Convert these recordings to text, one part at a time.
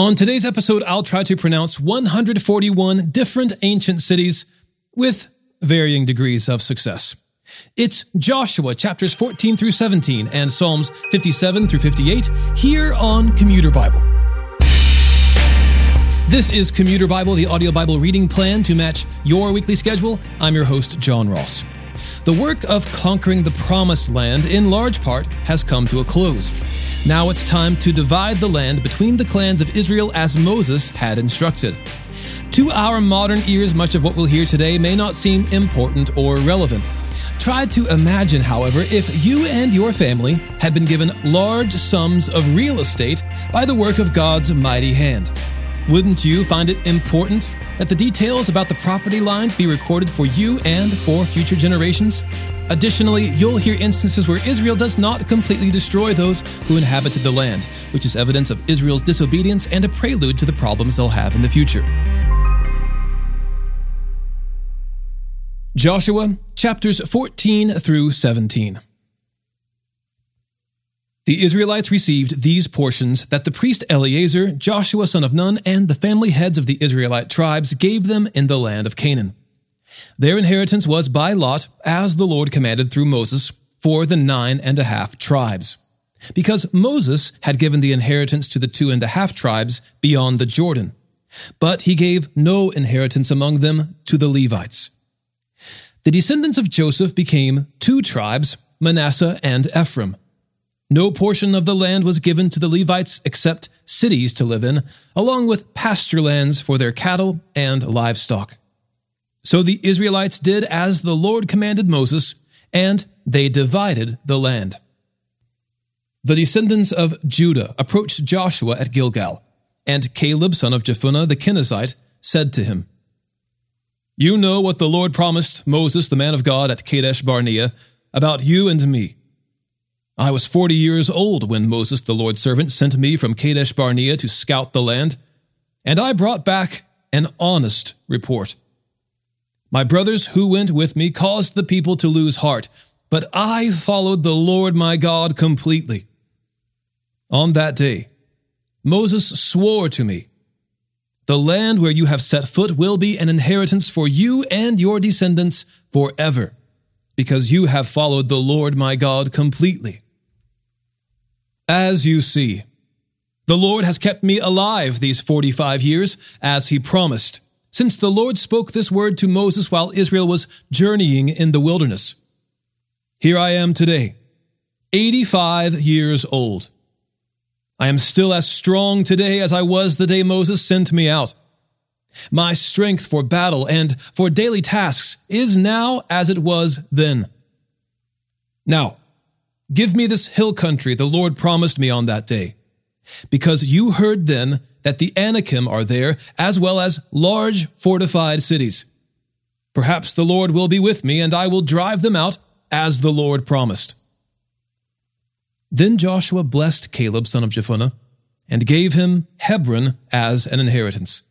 On today's episode, I'll try to pronounce 141 different ancient cities with varying degrees of success. It's Joshua chapters 14 through 17 and Psalms 57 through 58 here on Commuter Bible. This is Commuter Bible, the audio Bible reading plan to match your weekly schedule. I'm your host, John Ross. The work of conquering the Promised Land, in large part, has come to a close. Now it's time to divide the land between the clans of Israel as Moses had instructed. To our modern ears, much of what we'll hear today may not seem important or relevant. Try to imagine, however, if you and your family had been given large sums of real estate by the work of God's mighty hand. Wouldn't you find it important that the details about the property lines be recorded for you and for future generations? Additionally, you'll hear instances where Israel does not completely destroy those who inhabited the land, which is evidence of Israel's disobedience and a prelude to the problems they'll have in the future. Joshua chapters 14 through 17. The Israelites received these portions that the priest Eleazar, Joshua son of Nun, and the family heads of the Israelite tribes gave them in the land of Canaan. Their inheritance was by lot, as the Lord commanded through Moses, for the nine and a half tribes. Because Moses had given the inheritance to the two and a half tribes beyond the Jordan. But he gave no inheritance among them to the Levites. The descendants of Joseph became two tribes, Manasseh and Ephraim. No portion of the land was given to the Levites except cities to live in, along with pasture lands for their cattle and livestock. So the Israelites did as the Lord commanded Moses, and they divided the land. The descendants of Judah approached Joshua at Gilgal, and Caleb, son of Jephunneh the Kenizzite, said to him, You know what the Lord promised Moses, the man of God, at Kadesh Barnea, about you and me. I was forty years old when Moses, the Lord's servant, sent me from Kadesh Barnea to scout the land, and I brought back an honest report. My brothers who went with me caused the people to lose heart, but I followed the Lord my God completely. On that day, Moses swore to me, The land where you have set foot will be an inheritance for you and your descendants forever, because you have followed the Lord my God completely. As you see, the Lord has kept me alive these 45 years, as he promised since the Lord spoke this word to Moses while Israel was journeying in the wilderness. Here I am today, 85 years old. I am still as strong today as I was the day Moses sent me out. My strength for battle and for daily tasks is now as it was then. Now, give me this hill country the Lord promised me on that day, because you heard then that the Anakim are there, as well as large fortified cities. Perhaps the Lord will be with me, and I will drive them out, as the Lord promised. Then Joshua blessed Caleb, son of Jephunneh, and gave him Hebron as an inheritance.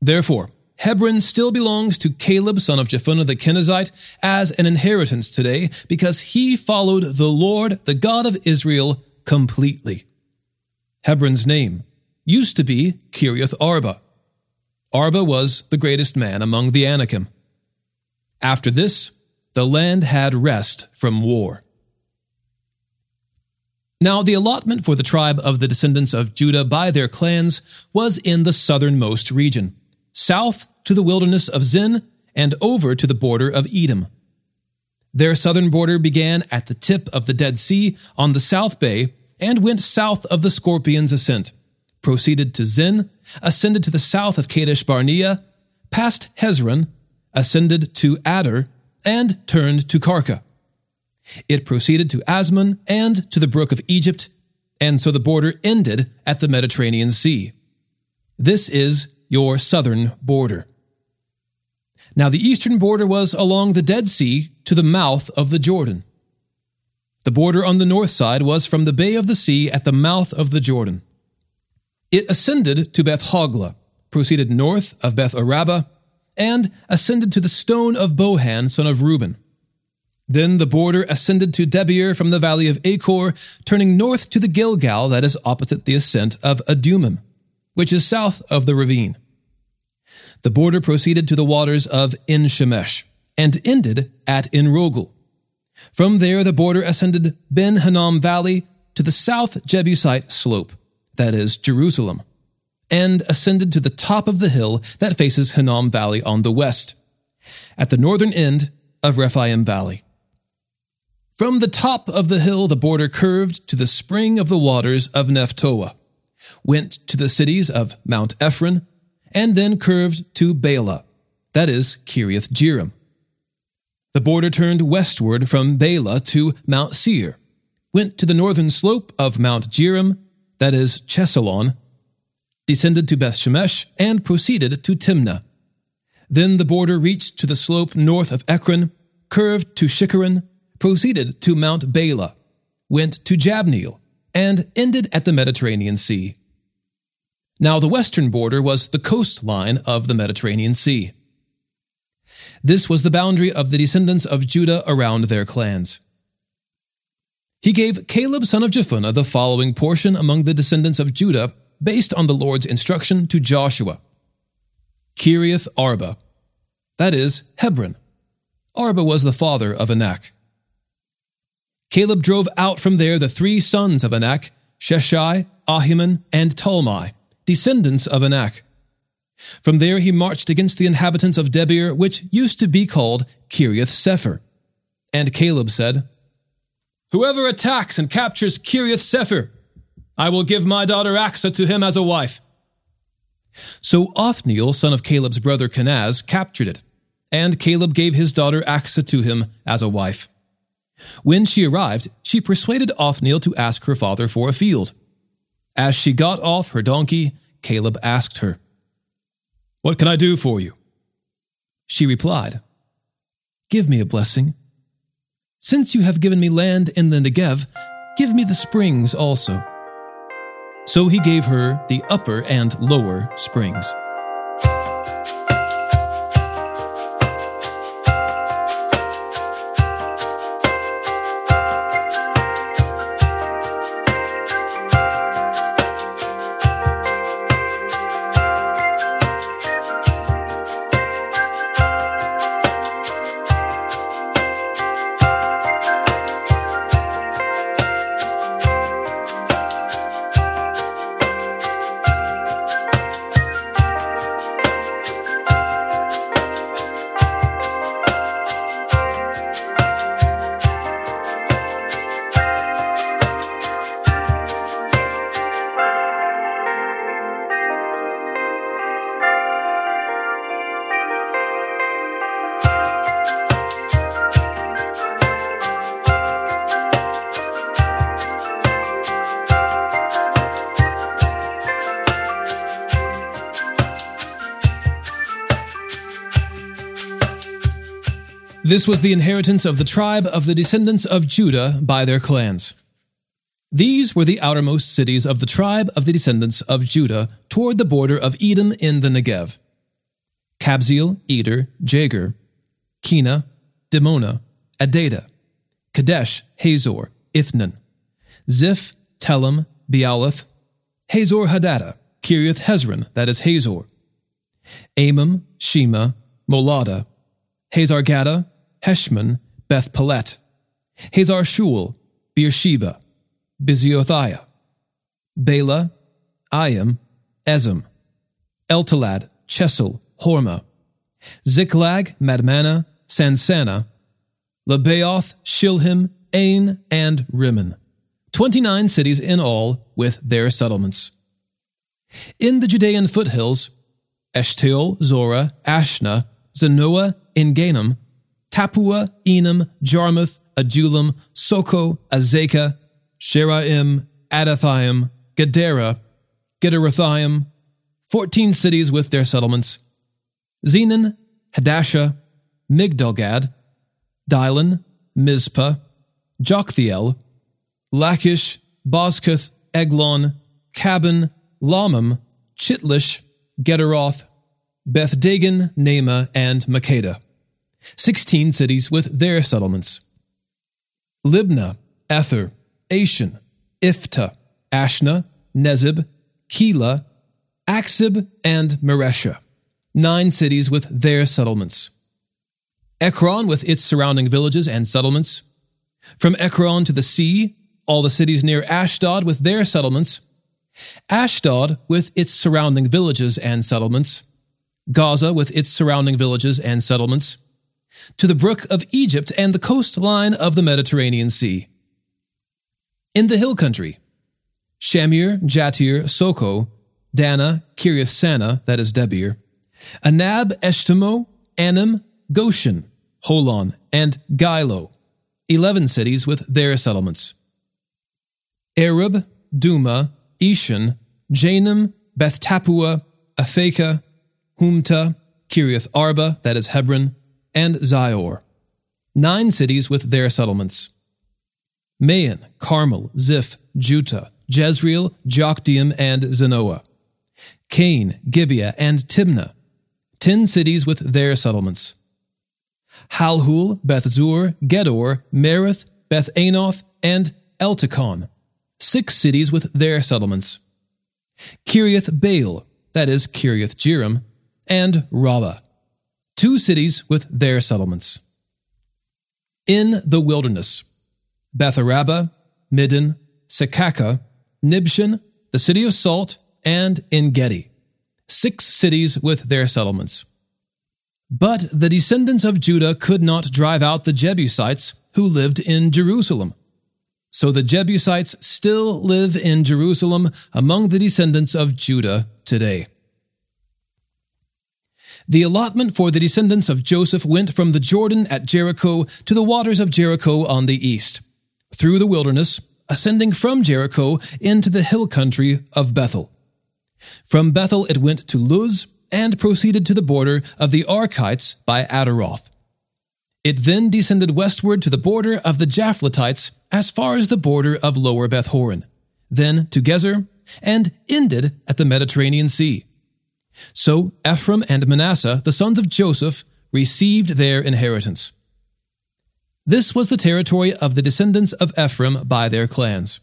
Therefore, Hebron still belongs to Caleb, son of Jephunneh the Kenizzite, as an inheritance today, because he followed the Lord, the God of Israel, completely. Hebron's name used to be Kiriath Arba. Arba was the greatest man among the Anakim. After this, the land had rest from war. Now, the allotment for the tribe of the descendants of Judah by their clans was in the southernmost region, south to the wilderness of Zin and over to the border of Edom. Their southern border began at the tip of the Dead Sea on the South Bay and went south of the Scorpion's Ascent proceeded to Zin, ascended to the south of Kadesh Barnea, passed Hezron, ascended to Addar, and turned to Karka. It proceeded to Azmon and to the brook of Egypt, and so the border ended at the Mediterranean Sea. This is your southern border. Now, the eastern border was along the Dead Sea to the mouth of the Jordan. The border on the north side was from the Bay of the Sea at the mouth of the Jordan. It ascended to Beth Hoglah, proceeded north of Beth Arabah, and ascended to the stone of Bohan, son of Reuben. Then the border ascended to Debir from the valley of Achor, turning north to the Gilgal that is opposite the ascent of Adumim. Which is south of the ravine. The border proceeded to the waters of En Shemesh and ended at En Rogel. From there, the border ascended Ben Hinnom Valley to the south Jebusite slope, that is, Jerusalem, and ascended to the top of the hill that faces Hinnom Valley on the west, at the northern end of Rephaim Valley. From the top of the hill, the border curved to the spring of the waters of Nephtoah, went to the cities of Mount Ephron, and then curved to Baalah, that is, Kiriath Jearim. The border turned westward from Baalah to Mount Seir, went to the northern slope of Mount Jearim, that is, Chesalon, descended to Beth Shemesh, and proceeded to Timnah. Then the border reached to the slope north of Ekron, curved to Shikkeron, proceeded to Mount Baalah, went to Jabneel, and ended at the Mediterranean Sea. Now the western border was the coastline of the Mediterranean Sea. This was the boundary of the descendants of Judah around their clans. He gave Caleb son of Jephunneh the following portion among the descendants of Judah based on the Lord's instruction to Joshua. Kiriath Arba, that is, Hebron. Arba was the father of Anak. Caleb drove out from there the three sons of Anak, Sheshai, Ahiman, and Talmai, descendants of Anak. From there he marched against the inhabitants of Debir, which used to be called Kiriath Sepher. And Caleb said, Whoever attacks and captures Kiriath Sepher, I will give my daughter Achsah to him as a wife. So Othniel, son of Caleb's brother Kenaz, captured it, and Caleb gave his daughter Achsah to him as a wife. When she arrived, she persuaded Othniel to ask her father for a field. As she got off her donkey, Caleb asked her, what can I do for you? She replied, Give me a blessing. Since you have given me land in the Negev, give me the springs also. So he gave her the upper and lower springs. This was the inheritance of the tribe of the descendants of Judah by their clans. These were the outermost cities of the tribe of the descendants of Judah toward the border of Edom in the Negev Kabzeel, Eder, Jagur, Kena, Dimonah, Adadah, Kadesh, Hazor, Ithnan, Ziph, Telem, Bealoth, Hazor Hadada, Kiriath Hezron, that is Hazor, Amam, Shema, Moladah, Hazar Gaddah, Heshmon, Beth Pelet, Hazar Shul, Beersheba, Biziothiah, Bela, Ayam, Ezem, Eltolad, Chesil, Hormah, Ziklag, Madmannah, Sansannah, Lebaoth, Shilhim, Ain, and Rimmon. Twenty-nine cities in all with their settlements. In the Judean foothills, Eshtaol, Zorah, Ashnah, Zanoah, Engannim, Tappuah, Enam, Jarmuth, Adullam, Socoh, Azekah, Sheraim, Adathaim, Gederah, Gederothaim, fourteen cities with their settlements, Zenon, Hadashah, Migdalgad, Dibon, Mizpah, Joktheel, Lachish, Bozkath, Eglon, Cabbon, Lahmam, Chitlish, Gederoth, Beth Dagon, Naamah, and Makkedah. 16 cities with their settlements. Libnah, Ether, Ashan, Iphtah, Ashnah, Nezib, Keilah, Achzib and Mareshah, nine cities with their settlements. Ekron with its surrounding villages and settlements. From Ekron to the sea, all the cities near Ashdod with their settlements. Ashdod with its surrounding villages and settlements. Gaza with its surrounding villages and settlements. To the brook of Egypt and the coastline of the Mediterranean Sea. In the hill country, Shamir, Jattir, Socoh, Dannah, Kiriath Sannah, that is Debir, Anab, Eshtemoh, Anim, Goshen, Holon, and Giloh, eleven cities with their settlements. Arab, Dumah, Eshan, Janim, Beth Tappuah, Aphekah, Humtah, Kiriath Arba, that is Hebron, and Zior, nine cities with their settlements. Maon, Carmel, Ziph, Juttah, Jezreel, Jokdeam, and Zanoah. Kain, Gibeah, and Timnah, ten cities with their settlements. Halhul, Beth Zur, Gedor, Merith, Beth Anoth, and Eltekon, six cities with their settlements. Kiriath Baal, that is Kiriath Jearim, and Rabbah, two cities with their settlements. In the wilderness, Betharaba, Middin, Secacah, Nibshan, the city of Salt, and Engedi, six cities with their settlements. But the descendants of Judah could not drive out the Jebusites who lived in Jerusalem. So the Jebusites still live in Jerusalem among the descendants of Judah today. The allotment for the descendants of Joseph went from the Jordan at Jericho to the waters of Jericho on the east, through the wilderness, ascending from Jericho into the hill country of Bethel. From Bethel it went to Luz and proceeded to the border of the Arkites by Ataroth. It then descended westward to the border of the Japhletites as far as the border of Lower Bethhoron, then to Gezer, and ended at the Mediterranean Sea. So Ephraim and Manasseh, the sons of Joseph, received their inheritance. This was the territory of the descendants of Ephraim by their clans.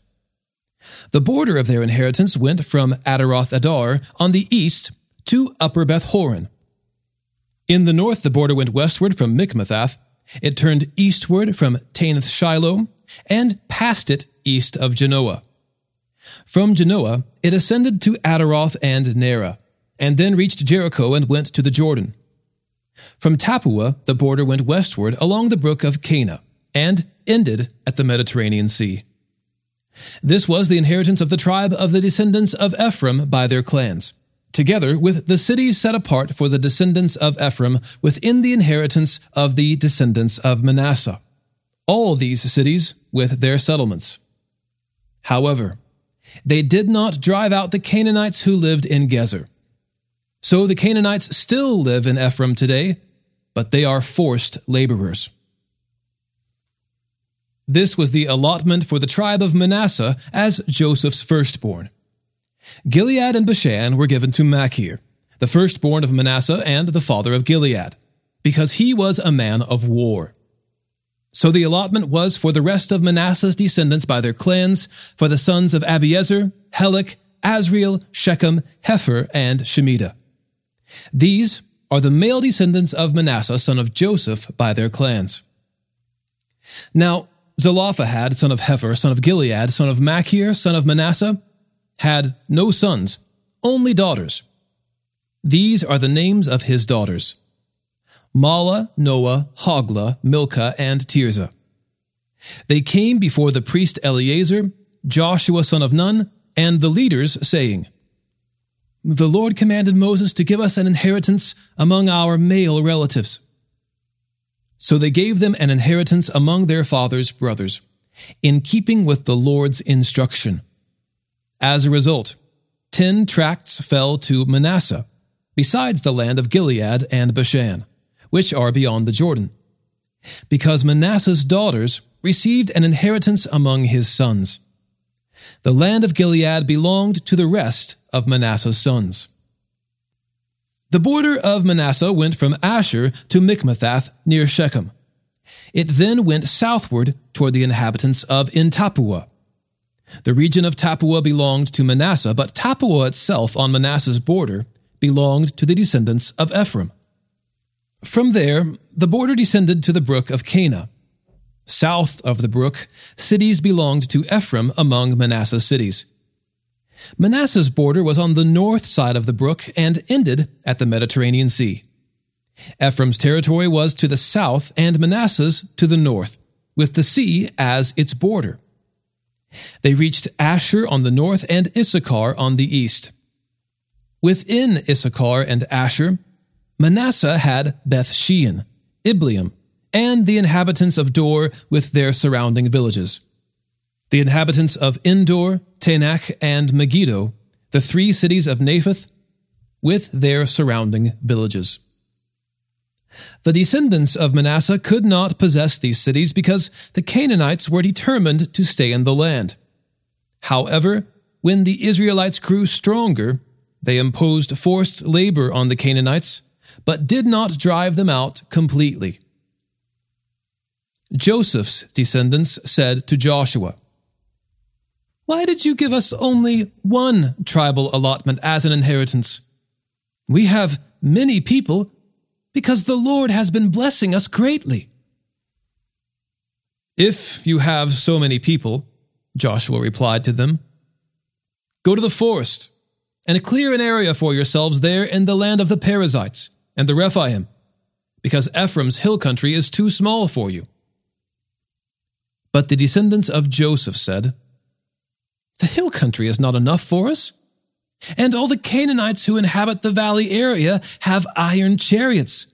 The border of their inheritance went from Ataroth Adar on the east to Upper Beth Horon. In the north, the border went westward from Michmethath. It turned eastward from Taanath Shiloh and passed it east of Janoah. From Janoah, it ascended to Ataroth and Nerah and then reached Jericho and went to the Jordan. From Tappuah, the border went westward along the brook of Kanah and ended at the Mediterranean Sea. This was the inheritance of the tribe of the descendants of Ephraim by their clans, together with the cities set apart for the descendants of Ephraim within the inheritance of the descendants of Manasseh. All these cities with their settlements. However, they did not drive out the Canaanites who lived in Gezer so the Canaanites still live in Ephraim today, but they are forced laborers. This was the allotment for the tribe of Manasseh as Joseph's firstborn. Gilead and Bashan were given to Machir, the firstborn of Manasseh and the father of Gilead, because he was a man of war. So the allotment was for the rest of Manasseh's descendants by their clans, for the sons of Abiezer, Helek, Asriel, Shechem, Hepher, and Shemida. These are the male descendants of Manasseh, son of Joseph, by their clans. Now, Zelophehad, son of Hepher, son of Gilead, son of Machir, son of Manasseh, had no sons, only daughters. These are the names of his daughters Mahlah, Noah, Hoglah, Milcah, and Tirzah. They came before the priest Eleazar, Joshua son of Nun, and the leaders, saying, the Lord commanded Moses to give us an inheritance among our male relatives. So they gave them an inheritance among their father's brothers, in keeping with the Lord's instruction. As a result, ten tracts fell to Manasseh, besides the land of Gilead and Bashan, which are beyond the Jordan, because Manasseh's daughters received an inheritance among his sons. The land of Gilead belonged to the rest of Manasseh's sons. The border of Manasseh went from Asher to Michmethath near Shechem. It then went southward toward the inhabitants of En Tappuah. The region of Tappuah belonged to Manasseh, but Tappuah itself on Manasseh's border belonged to the descendants of Ephraim. From there, the border descended to the brook of Kanah. South of the brook, cities belonged to Ephraim among Manasseh's cities. Manasseh's border was on the north side of the brook and ended at the Mediterranean Sea. Ephraim's territory was to the south and Manasseh's to the north, with the sea as its border. They reached Asher on the north and Issachar on the east. Within Issachar and Asher, Manasseh had Beth Shean, Ibleam, and the inhabitants of Dor with their surrounding villages. The inhabitants of Endor, Taanach, and Megiddo, the three cities of Naphath, with their surrounding villages. The descendants of Manasseh could not possess these cities because the Canaanites were determined to stay in the land. However, when the Israelites grew stronger, they imposed forced labor on the Canaanites, but did not drive them out completely. Joseph's descendants said to Joshua, Why did you give us only one tribal allotment as an inheritance? We have many people because the Lord has been blessing us greatly. If you have so many people, Joshua replied to them, go to the forest and clear an area for yourselves there in the land of the Perizzites and the Rephaim, because Ephraim's hill country is too small for you. But the descendants of Joseph said, The hill country is not enough for us. And all the Canaanites who inhabit the valley area have iron chariots,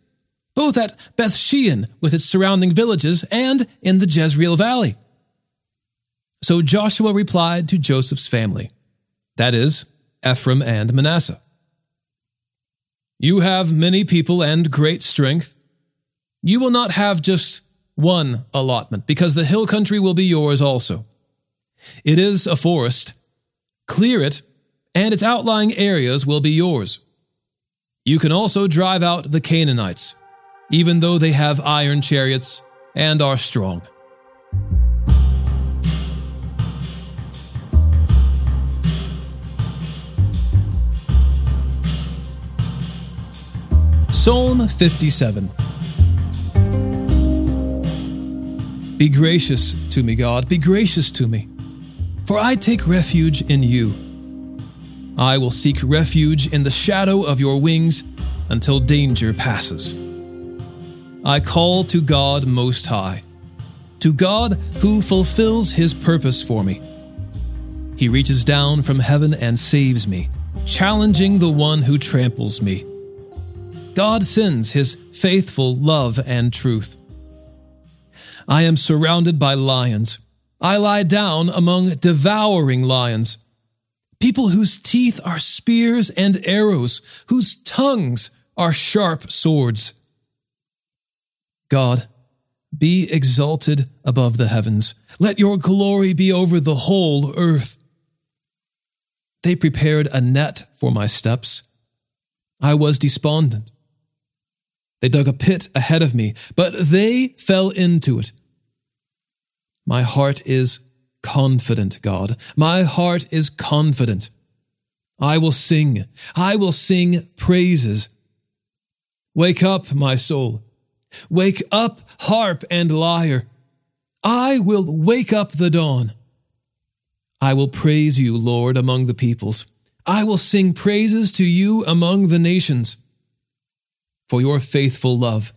both at Beth Shean with its surrounding villages and in the Jezreel Valley. So Joshua replied to Joseph's family, that is, Ephraim and Manasseh. You have many people and great strength. You will not have just one allotment, because the hill country will be yours also. It is a forest. Clear it and its outlying areas will be yours. You can also drive out the Canaanites, even though they have iron chariots and are strong. Psalm 57 Be gracious to me, God, be gracious to me, for I take refuge in you. I will seek refuge in the shadow of your wings until danger passes. I call to God Most High, to God who fulfills his purpose for me. He reaches down from heaven and saves me, challenging the one who tramples me. God sends his faithful love and truth. I am surrounded by lions. I lie down among devouring lions people whose teeth are spears and arrows, whose tongues are sharp swords. God, be exalted above the heavens. Let your glory be over the whole earth. They prepared a net for my steps. I was despondent. They dug a pit ahead of me, but they fell into it. My heart is confident, God. My heart is confident. I will sing. I will sing praises. Wake up, my soul. Wake up, harp and lyre. I will wake up the dawn. I will praise you, Lord, among the peoples. I will sing praises to you among the nations. For your faithful love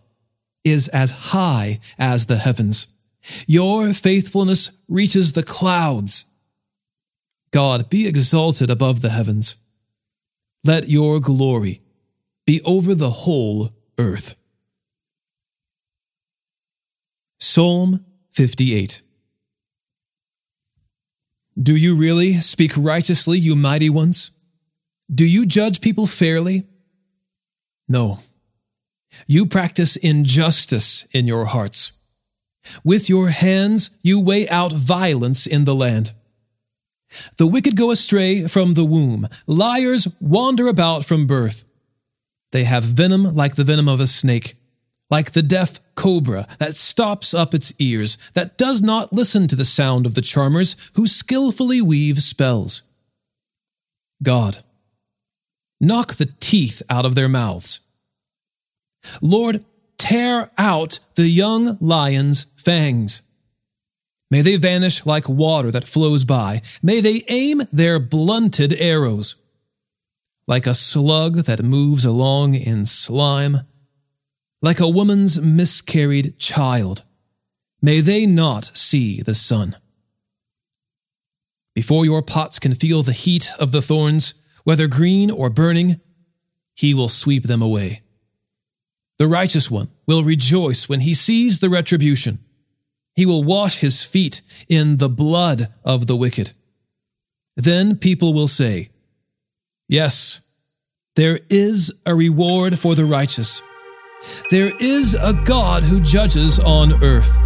is as high as the heavens your faithfulness reaches the clouds. God, be exalted above the heavens. Let your glory be over the whole earth. Psalm 58 Do you really speak righteously, you mighty ones? Do you judge people fairly? No. You practice injustice in your hearts. With your hands you weigh out violence in the land. The wicked go astray from the womb. Liars wander about from birth. They have venom like the venom of a snake, like the deaf cobra that stops up its ears, that does not listen to the sound of the charmers who skillfully weave spells. God, knock the teeth out of their mouths. Lord, tear out the young lion's fangs. May they vanish like water that flows by. May they aim their blunted arrows. Like a slug that moves along in slime, like a woman's miscarried child, may they not see the sun. Before your pots can feel the heat of the thorns, whether green or burning, he will sweep them away. The righteous one will rejoice when he sees the retribution. He will wash his feet in the blood of the wicked. Then people will say, Yes, there is a reward for the righteous. There is a God who judges on earth.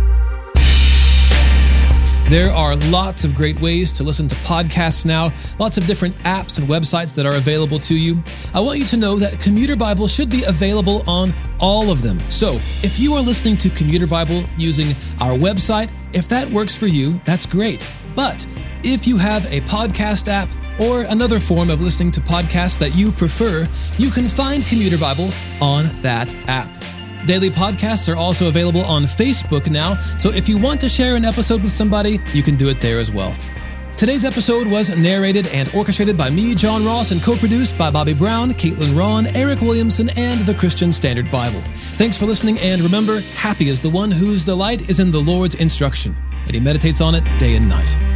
There are lots of great ways to listen to podcasts now, lots of different apps and websites that are available to you. I want you to know that Commuter Bible should be available on all of them. So, if you are listening to Commuter Bible using our website, if that works for you, that's great. But if you have a podcast app or another form of listening to podcasts that you prefer, you can find Commuter Bible on that app. Daily podcasts are also available on Facebook now, so if you want to share an episode with somebody, you can do it there as well. Today's episode was narrated and orchestrated by me, John Ross, and co produced by Bobby Brown, Caitlin Ron, Eric Williamson, and the Christian Standard Bible. Thanks for listening, and remember, happy is the one whose delight is in the Lord's instruction, and he meditates on it day and night.